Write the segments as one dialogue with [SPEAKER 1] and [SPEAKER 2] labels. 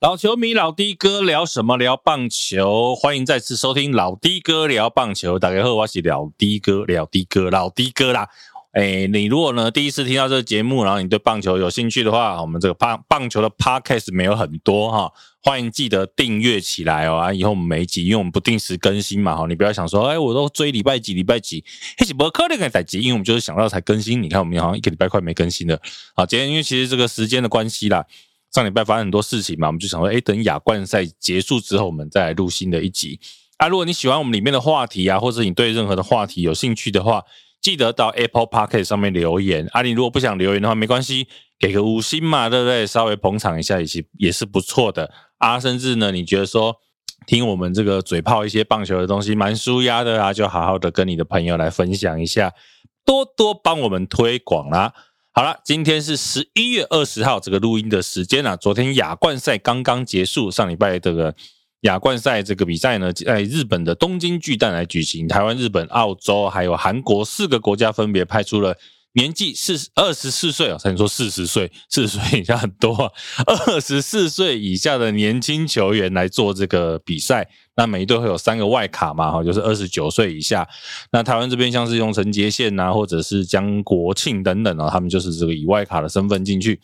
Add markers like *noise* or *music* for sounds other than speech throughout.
[SPEAKER 1] 老球迷老的哥聊什么？聊棒球，欢迎再次收听老的哥聊棒球。大家好，我是老的哥，聊的哥，老的哥啦。哎，你如果呢第一次听到这个节目，然后你对棒球有兴趣的话，我们这个棒棒球的 podcast 没有很多哈，欢迎记得订阅起来哦啊！以后我们每集，因为我们不定时更新嘛哈，你不要想说，哎，我都追礼拜几礼拜几，嘿，是不可能的集，因为我们就是想到才更新。你看，我们好像一个礼拜快没更新了。好，今天因为其实这个时间的关系啦。上礼拜发生很多事情嘛，我们就想说，哎，等亚冠赛结束之后，我们再来录新的一集。啊，如果你喜欢我们里面的话题啊，或者你对任何的话题有兴趣的话，记得到 Apple Park 上面留言。啊，你如果不想留言的话，没关系，给个五星嘛，对不对？稍微捧场一下也是也是不错的啊。甚至呢，你觉得说听我们这个嘴炮一些棒球的东西蛮舒压的啊，就好好的跟你的朋友来分享一下，多多帮我们推广啦。好了，今天是十一月二十号这个录音的时间啊。昨天亚冠赛刚刚结束，上礼拜这个亚冠赛这个比赛呢，在日本的东京巨蛋来举行。台湾、日本、澳洲还有韩国四个国家分别派出了年纪四二十四岁啊，才能说四十岁，四十岁 *laughs* 以下很多，二十四岁以下的年轻球员来做这个比赛。那每一队会有三个外卡嘛，哈，就是二十九岁以下。那台湾这边像是用陈杰宪呐，或者是江国庆等等啊，他们就是这个以外卡的身份进去。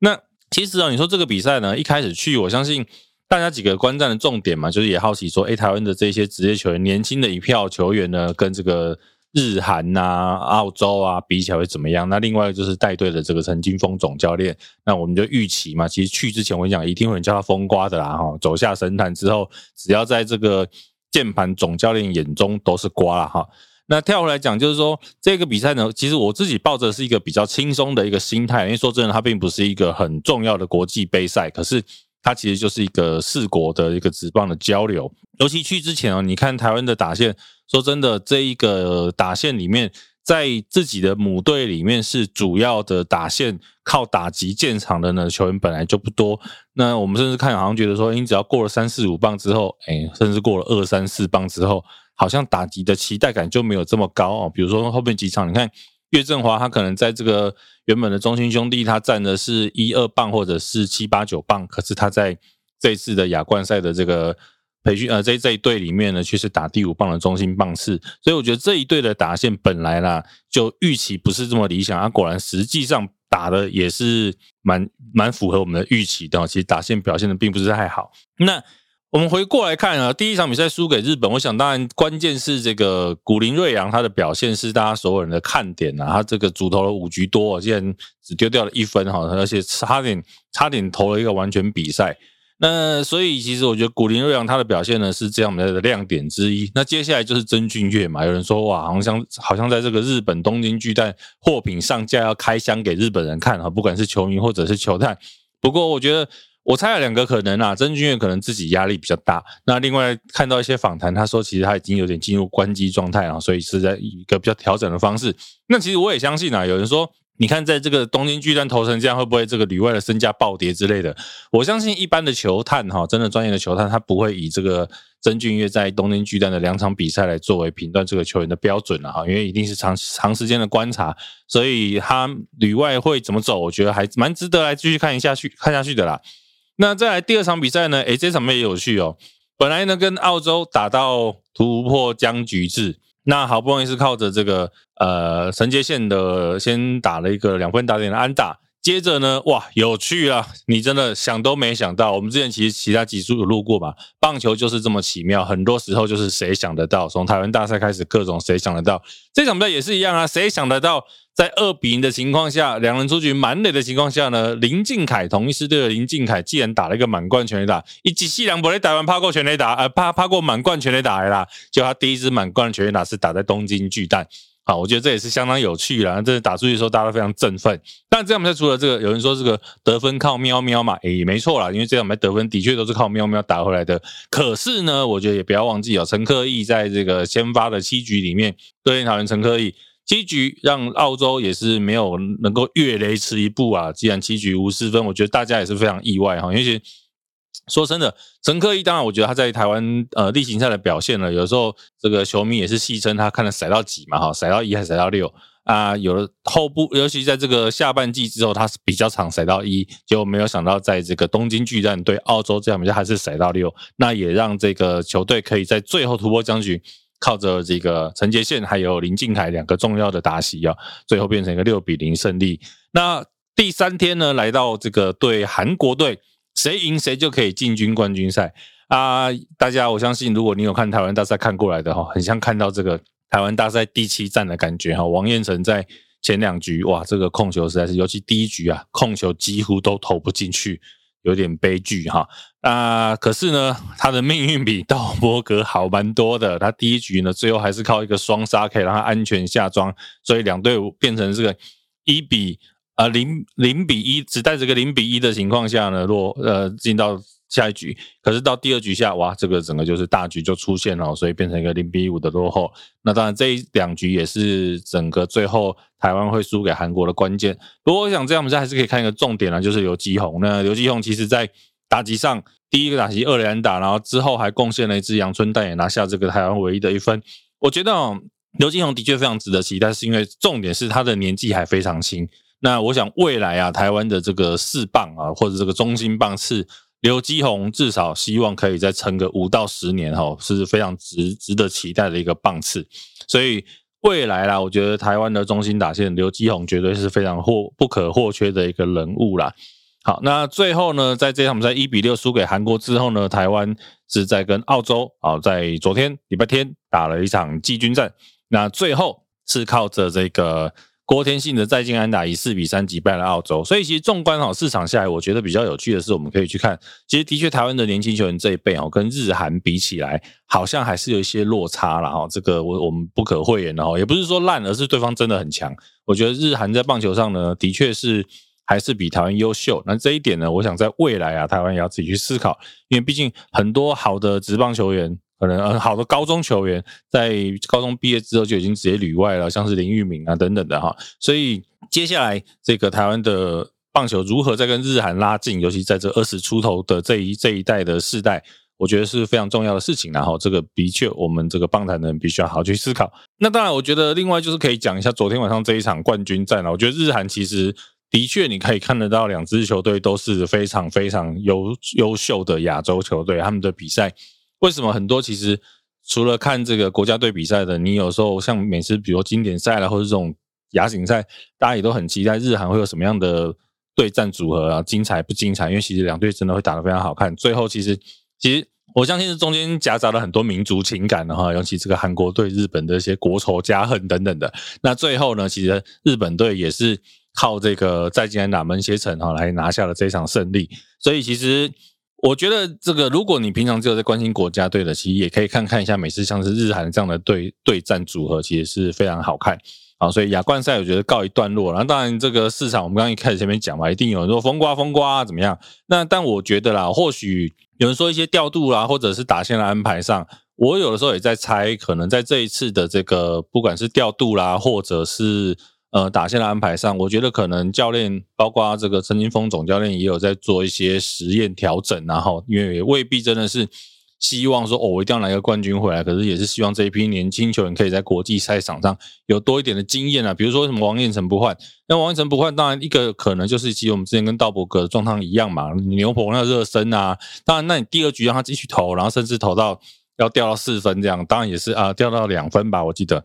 [SPEAKER 1] 那其实啊，你说这个比赛呢，一开始去，我相信大家几个观战的重点嘛，就是也好奇说，哎，台湾的这些职业球员，年轻的一票球员呢，跟这个。日韩呐、澳洲啊，比起来会怎么样？那另外就是带队的这个陈金峰总教练，那我们就预期嘛。其实去之前我讲，一定会叫他风刮的啦哈。走下神坛之后，只要在这个键盘总教练眼中都是瓜了哈。那跳回来讲，就是说这个比赛呢，其实我自己抱着是一个比较轻松的一个心态，因为说真的，它并不是一个很重要的国际杯赛，可是它其实就是一个四国的一个直棒的交流。尤其去之前哦，你看台湾的打线。说真的，这一个打线里面，在自己的母队里面是主要的打线，靠打击建场的呢球员本来就不多。那我们甚至看好像觉得说，你只要过了三四五棒之后，哎，甚至过了二三四棒之后，好像打击的期待感就没有这么高哦。比如说后面几场，你看岳振华他可能在这个原本的中心兄弟，他占的是一二棒或者是七八九棒，可是他在这次的亚冠赛的这个。培训呃，在这一队里面呢，却是打第五棒的中心棒次，所以我觉得这一队的打线本来啦就预期不是这么理想啊，果然实际上打的也是蛮蛮符合我们的预期的。其实打线表现的并不是太好。那我们回过来看啊，第一场比赛输给日本，我想当然关键是这个古林瑞阳他的表现是大家所有人的看点啊，他这个主投了五局多，竟然只丢掉了一分哈，而且差点差点投了一个完全比赛。那所以其实我觉得古林瑞阳他的表现呢是这样的亮点之一。那接下来就是曾俊岳嘛，有人说哇，好像好像在这个日本东京巨蛋货品上架要开箱给日本人看哈，不管是球迷或者是球探。不过我觉得我猜了两个可能啊，曾俊岳可能自己压力比较大。那另外看到一些访谈，他说其实他已经有点进入关机状态啊，所以是在一个比较调整的方式。那其实我也相信啊，有人说。你看，在这个东京巨蛋投成这样，会不会这个旅外的身价暴跌之类的？我相信一般的球探哈，真的专业的球探，他不会以这个曾俊岳在东京巨蛋的两场比赛来作为评断这个球员的标准了哈，因为一定是长长时间的观察，所以他旅外会怎么走，我觉得还蛮值得来继续看一下去看下去的啦。那再来第二场比赛呢？诶，这场面也有趣哦。本来呢，跟澳洲打到突破僵局制。那好不容易是靠着这个呃陈杰宪的先打了一个两分打点的安打，接着呢，哇，有趣啊！你真的想都没想到，我们之前其实其他集数有录过嘛，棒球就是这么奇妙，很多时候就是谁想得到，从台湾大赛开始，各种谁想得到，这场比赛也是一样啊，谁想得到？在二比零的情况下，两人出局满垒的情况下呢，林敬凯同一师队的林敬凯竟然打了一个满贯全垒打，一记西凉伯雷打完趴过全垒打，呃，趴趴过满贯全垒打来啦，就他第一支满贯全垒打是打在东京巨蛋，好，我觉得这也是相当有趣啦，这打出去的时候大家都非常振奋。但这样比赛除了这个，有人说这个得分靠喵喵嘛，诶，没错啦，因为这样比赛得分的确都是靠喵喵打回来的。可是呢，我觉得也不要忘记哦，陈克义在这个先发的七局里面，对面讨厌陈克义。七局让澳洲也是没有能够越雷池一步啊！既然七局无失分，我觉得大家也是非常意外哈。因为说真的，陈克一当然，我觉得他在台湾呃例行赛的表现呢，有时候这个球迷也是戏称他看了甩到几嘛哈，甩到一还是甩到六啊，有了后部，尤其在这个下半季之后，他是比较常塞到一，结果没有想到在这个东京巨蛋对澳洲这样比赛还是塞到六，那也让这个球队可以在最后突破僵局，靠着这个陈杰宪还有林敬凯两个重要的打席啊，最后变成一个六比零胜利。那第三天呢，来到这个对韩国队，谁赢谁就可以进军冠军赛啊！大家我相信，如果你有看台湾大赛看过来的哈，很像看到这个。台湾大赛第七战的感觉哈，王彦辰在前两局哇，这个控球实在是，尤其第一局啊，控球几乎都投不进去，有点悲剧哈。啊，可是呢，他的命运比道伯格好蛮多的。他第一局呢，最后还是靠一个双杀可以让他安全下庄，所以两队变成这个一比呃零零比一，只带这个零比一的情况下呢，落呃进到。下一局，可是到第二局下，哇，这个整个就是大局就出现了，所以变成一个零比五的落后。那当然，这一两局也是整个最后台湾会输给韩国的关键。不过，我想这样，我们还是可以看一个重点啊，就是刘基宏。那刘基宏其实在打击上第一个打击二连打，然后之后还贡献了一支阳春蛋，也拿下这个台湾唯一的一分。我觉得刘基宏的确非常值得期待，是因为重点是他的年纪还非常轻。那我想未来啊，台湾的这个四棒啊，或者这个中心棒是。刘基宏至少希望可以再撑个五到十年哈，是非常值值得期待的一个棒次。所以未来啦，我觉得台湾的中心打线刘基宏绝对是非常或不可或缺的一个人物啦。好，那最后呢，在这场比赛一比六输给韩国之后呢，台湾是在跟澳洲啊，在昨天礼拜天打了一场季军战，那最后是靠着这个。郭天信的再进安打以四比三击败了澳洲，所以其实纵观好市场下来，我觉得比较有趣的是，我们可以去看，其实的确台湾的年轻球员这一辈哦，跟日韩比起来，好像还是有一些落差了哈。这个我我们不可讳言的哈，也不是说烂，而是对方真的很强。我觉得日韩在棒球上呢，的确是还是比台湾优秀。那这一点呢，我想在未来啊，台湾也要自己去思考，因为毕竟很多好的职棒球员。可能很好的高中球员，在高中毕业之后就已经直接旅外了，像是林玉敏啊等等的哈。所以接下来这个台湾的棒球如何再跟日韩拉近，尤其在这二十出头的这一这一代的世代，我觉得是非常重要的事情。然后这个的确，我们这个棒坛的人必须要好好去思考。那当然，我觉得另外就是可以讲一下昨天晚上这一场冠军战了。我觉得日韩其实的确你可以看得到，两支球队都是非常非常优优秀的亚洲球队，他们的比赛。为什么很多其实除了看这个国家队比赛的，你有时候像每次比如经典赛啦，或者这种亚锦赛，大家也都很期待日韩会有什么样的对战组合啊，精彩不精彩？因为其实两队真的会打得非常好看。最后其实其实我相信是中间夹杂了很多民族情感的哈，尤其这个韩国对日本的一些国仇家恨等等的。那最后呢，其实日本队也是靠这个再见打门歇城哈来拿下了这场胜利。所以其实。我觉得这个，如果你平常只有在关心国家队的，其实也可以看看一下每次像是日韩这样的对对战组合，其实是非常好看啊。所以亚冠赛我觉得告一段落了。当然，这个市场我们刚刚一开始前面讲嘛，一定有人说风刮风刮怎么样？那但我觉得啦，或许有人说一些调度啦，或者是打线的安排上，我有的时候也在猜，可能在这一次的这个不管是调度啦，或者是。呃，打线的安排上，我觉得可能教练，包括这个陈金峰总教练，也有在做一些实验调整，然后因为也未必真的是希望说，哦，我一定要拿一个冠军回来，可是也是希望这一批年轻球员可以在国际赛场上有多一点的经验啊。比如说什么王彦辰不换，那王彦辰不换，当然一个可能就是其实我们之前跟道伯格的状况一样嘛，牛棚那热身啊，当然那你第二局让他继续投，然后甚至投到要掉到四分这样，当然也是啊，掉到两分吧，我记得。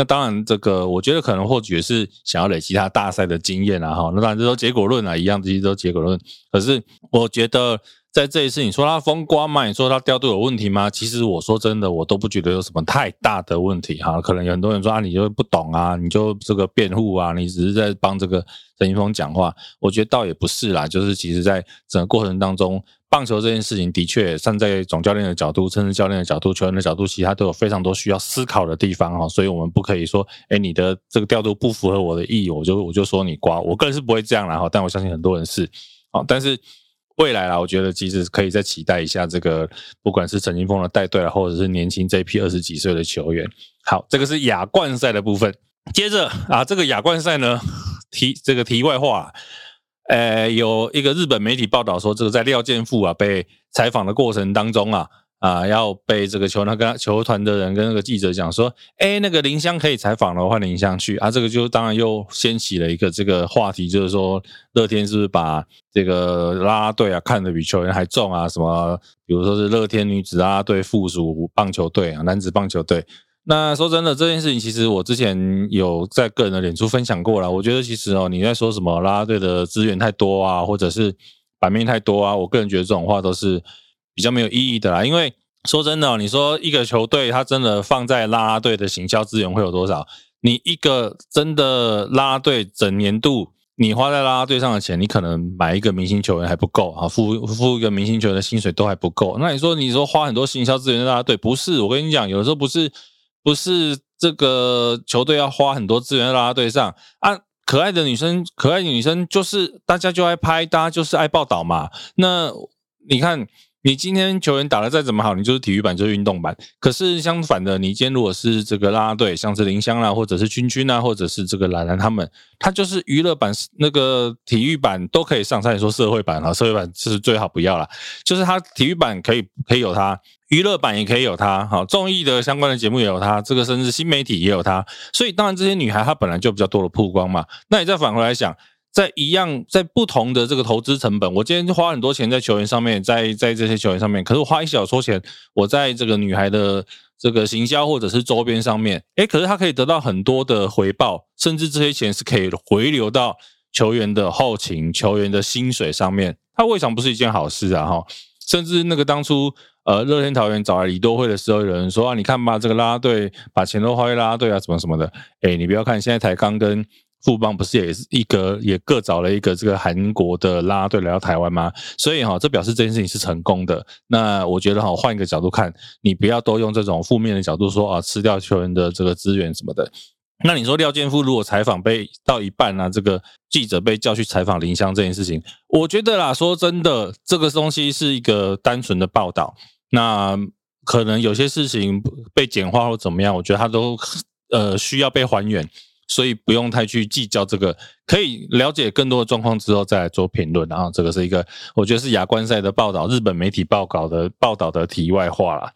[SPEAKER 1] 那当然，这个我觉得可能或许是想要累积他大赛的经验啊，哈。那当然这都结果论啊，一样这些都结果论。可是我觉得在这一次，你说他风光嘛，你说他调度有问题吗？其实我说真的，我都不觉得有什么太大的问题哈。可能有很多人说啊，你就不懂啊，你就这个辩护啊，你只是在帮这个陈云峰讲话。我觉得倒也不是啦，就是其实在整个过程当中。棒球这件事情的确站在总教练的角度、甚至教练的角度、球员的角度，其他都有非常多需要思考的地方哈。所以，我们不可以说，哎，你的这个调度不符合我的意，我就我就说你瓜。我个人是不会这样啦哈，但我相信很多人是。好，但是未来啦，我觉得其实可以再期待一下这个，不管是陈金峰的带队啊，或者是年轻这批二十几岁的球员。好，这个是亚冠赛的部分。接着啊，这个亚冠赛呢，题这个题外话。呃，有一个日本媒体报道说，这个在廖健富啊被采访的过程当中啊，啊，要被这个球那个球团的人跟那个记者讲说，哎，那个林香可以采访了，换林香去啊，这个就当然又掀起了一个这个话题，就是说乐天是不是把这个啦啦队啊看得比球员还重啊？什么，比如说是乐天女子啦啦队附属棒球队啊，男子棒球队。那说真的，这件事情其实我之前有在个人的脸书分享过了。我觉得其实哦，你在说什么啦啦队的资源太多啊，或者是版面太多啊，我个人觉得这种话都是。比较没有意义的啦，因为说真的，你说一个球队，他真的放在拉拉队的行销资源会有多少？你一个真的拉拉队整年度，你花在拉拉队上的钱，你可能买一个明星球员还不够啊，付付一个明星球员的薪水都还不够。那你说，你说花很多行销资源在拉拉队，不是？我跟你讲，有的时候不是，不是这个球队要花很多资源在拉拉队上啊。可爱的女生，可爱的女生就是大家就爱拍，大家就是爱报道嘛。那你看。你今天球员打的再怎么好，你就是体育版，就是运动版。可是相反的，你今天如果是这个啦啦队，像是林香啦，或者是君君啊，或者是这个兰兰他们，他就是娱乐版，那个体育版都可以上。才说社会版啊，社会版是最好不要了。就是他体育版可以可以有他，娱乐版也可以有他，好综艺的相关的节目也有他，这个甚至新媒体也有他。所以当然这些女孩她本来就比较多的曝光嘛。那你再反过来想。在一样，在不同的这个投资成本，我今天花很多钱在球员上面，在在这些球员上面，可是我花一小撮钱，我在这个女孩的这个行销或者是周边上面，诶，可是他可以得到很多的回报，甚至这些钱是可以回流到球员的后勤、球员的薪水上面，他未尝不是一件好事啊！哈，甚至那个当初呃乐天桃园找来李多惠的时候，有人说啊，你看吧，这个拉拉队把钱都花在拉拉队啊，什么什么的，诶，你不要看现在台钢跟。富邦不是也是一个也各找了一个这个韩国的拉拉队来到台湾吗？所以哈，这表示这件事情是成功的。那我觉得哈，换一个角度看，你不要都用这种负面的角度说啊，吃掉球员的这个资源什么的。那你说廖建富如果采访被到一半呢，这个记者被叫去采访林香这件事情，我觉得啦，说真的，这个东西是一个单纯的报道。那可能有些事情被简化或怎么样，我觉得他都呃需要被还原。所以不用太去计较这个，可以了解更多的状况之后再来做评论。然后这个是一个，我觉得是亚冠赛的报道，日本媒体报告的报道的题外话啦。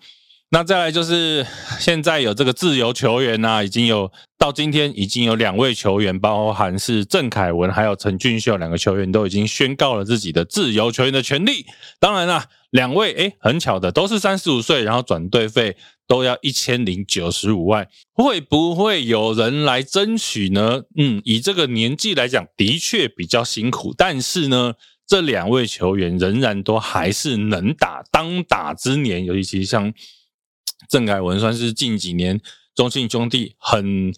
[SPEAKER 1] 那再来就是现在有这个自由球员呐，已经有到今天已经有两位球员，包含是郑凯文还有陈俊秀两个球员都已经宣告了自己的自由球员的权利。当然啦，两位诶很巧的都是三十五岁，然后转队费。都要一千零九十五万，会不会有人来争取呢？嗯，以这个年纪来讲，的确比较辛苦，但是呢，这两位球员仍然都还是能打当打之年，尤其像郑凯文，算是近几年中信兄弟很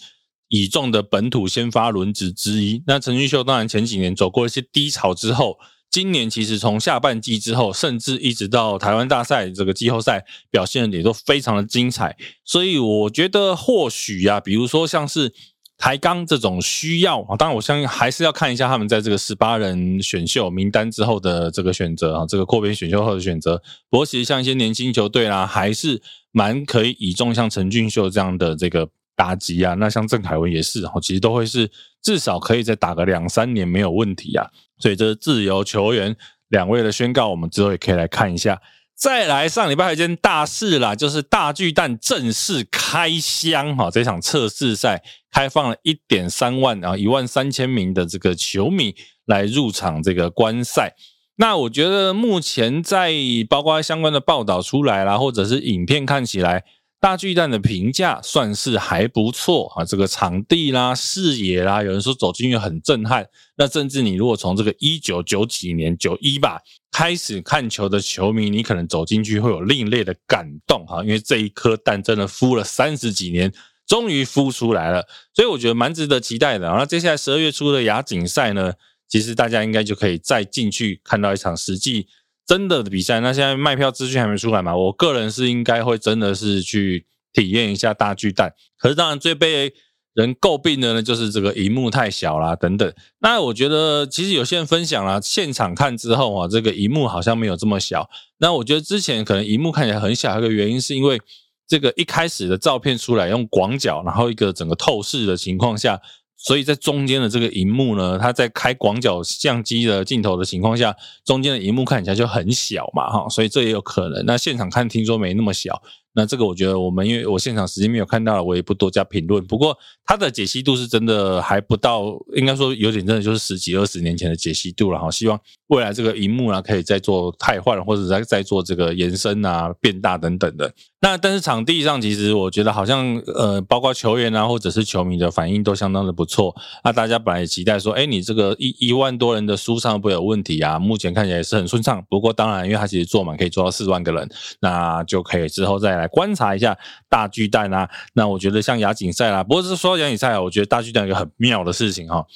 [SPEAKER 1] 倚重的本土先发轮值之一。那陈俊秀当然前几年走过一些低潮之后。今年其实从下半季之后，甚至一直到台湾大赛这个季后赛表现也都非常的精彩，所以我觉得或许呀，比如说像是台钢这种需要啊，当然我相信还是要看一下他们在这个十八人选秀名单之后的这个选择啊，这个扩编选秀后的选择。不过其实像一些年轻球队啦，还是蛮可以倚重像陈俊秀这样的这个打击啊，那像郑凯文也是哈，其实都会是至少可以再打个两三年没有问题啊。所以这是自由球员两位的宣告，我们之后也可以来看一下。再来，上礼拜有一件大事啦，就是大巨蛋正式开箱哈，这场测试赛开放了一点三万啊，一万三千名的这个球迷来入场这个观赛。那我觉得目前在包括相关的报道出来啦，或者是影片看起来。大巨蛋的评价算是还不错啊，这个场地啦、视野啦，有人说走进去很震撼。那甚至你如果从这个一九九几年九一吧开始看球的球迷，你可能走进去会有另类的感动哈，因为这一颗蛋真的孵了三十几年，终于孵出来了，所以我觉得蛮值得期待的。然后接下来十二月初的亚锦赛呢，其实大家应该就可以再进去看到一场实际。真的的比赛，那现在卖票资讯还没出来嘛？我个人是应该会真的是去体验一下大巨蛋。可是当然最被人诟病的呢，就是这个荧幕太小啦等等。那我觉得其实有些人分享了现场看之后啊，这个荧幕好像没有这么小。那我觉得之前可能荧幕看起来很小，一个原因是因为这个一开始的照片出来用广角，然后一个整个透视的情况下。所以在中间的这个荧幕呢，它在开广角相机的镜头的情况下，中间的荧幕看起来就很小嘛，哈，所以这也有可能。那现场看听说没那么小。那这个我觉得我们因为我现场时间没有看到，我也不多加评论。不过它的解析度是真的还不到，应该说有点真的就是十几二十年前的解析度了哈。希望未来这个荧幕啊可以再做太换，或者再再做这个延伸啊、变大等等的。那但是场地上其实我觉得好像呃，包括球员啊或者是球迷的反应都相当的不错。那大家本来也期待说，哎，你这个一一万多人的书上不会有问题啊？目前看起来也是很顺畅。不过当然，因为它其实坐满可以坐到四万个人，那就可以之后再来。观察一下大巨蛋啊，那我觉得像亚锦赛啦，不过是说亚锦赛啊，我觉得大巨蛋有一个很妙的事情哈。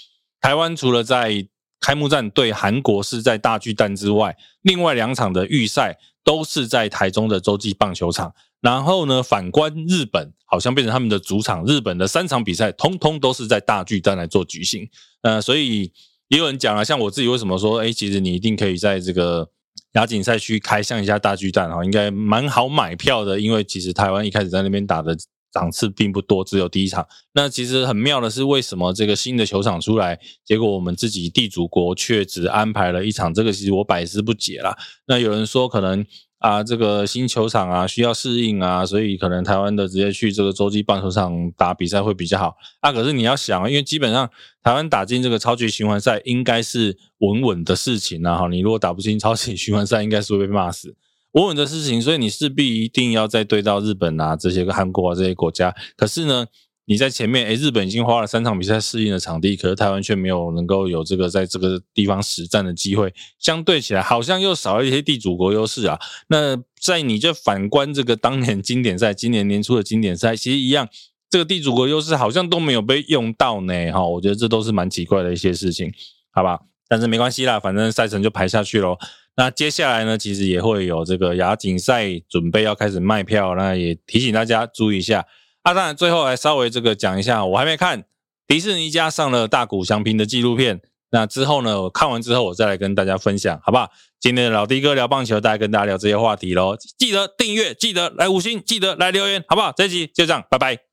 [SPEAKER 1] 台湾除了在开幕战对韩国是在大巨蛋之外，另外两场的预赛都是在台中的洲际棒球场。然后呢，反观日本，好像变成他们的主场，日本的三场比赛通通都是在大巨蛋来做举行。呃，所以也有人讲了，像我自己为什么说，哎，其实你一定可以在这个。亚锦赛区开箱一下大巨蛋哈，应该蛮好买票的，因为其实台湾一开始在那边打的场次并不多，只有第一场。那其实很妙的是，为什么这个新的球场出来，结果我们自己地主国却只安排了一场？这个其实我百思不解啦。那有人说可能。啊，这个新球场啊，需要适应啊，所以可能台湾的直接去这个洲际棒球场打比赛会比较好啊。可是你要想，因为基本上台湾打进这个超级循环赛应该是稳稳的事情啊。哈，你如果打不进超级循环赛，应该是会被骂死。稳稳的事情，所以你势必一定要再对到日本啊这些个韩国啊这些国家。可是呢？你在前面，诶日本已经花了三场比赛适应了场地，可是台湾却没有能够有这个在这个地方实战的机会，相对起来好像又少了一些地主国优势啊。那在你这反观这个当年经典赛，今年年初的经典赛，其实一样，这个地主国优势好像都没有被用到呢。哈，我觉得这都是蛮奇怪的一些事情，好吧？但是没关系啦，反正赛程就排下去喽。那接下来呢，其实也会有这个亚锦赛准备要开始卖票，那也提醒大家注意一下。啊，当然，最后来稍微这个讲一下，我还没看迪士尼家上了大谷祥平的纪录片。那之后呢，我看完之后，我再来跟大家分享，好不好？今天的老弟哥聊棒球，大家跟大家聊这些话题喽。记得订阅，记得来五星，记得来留言，好不好？这一集就这样，拜拜。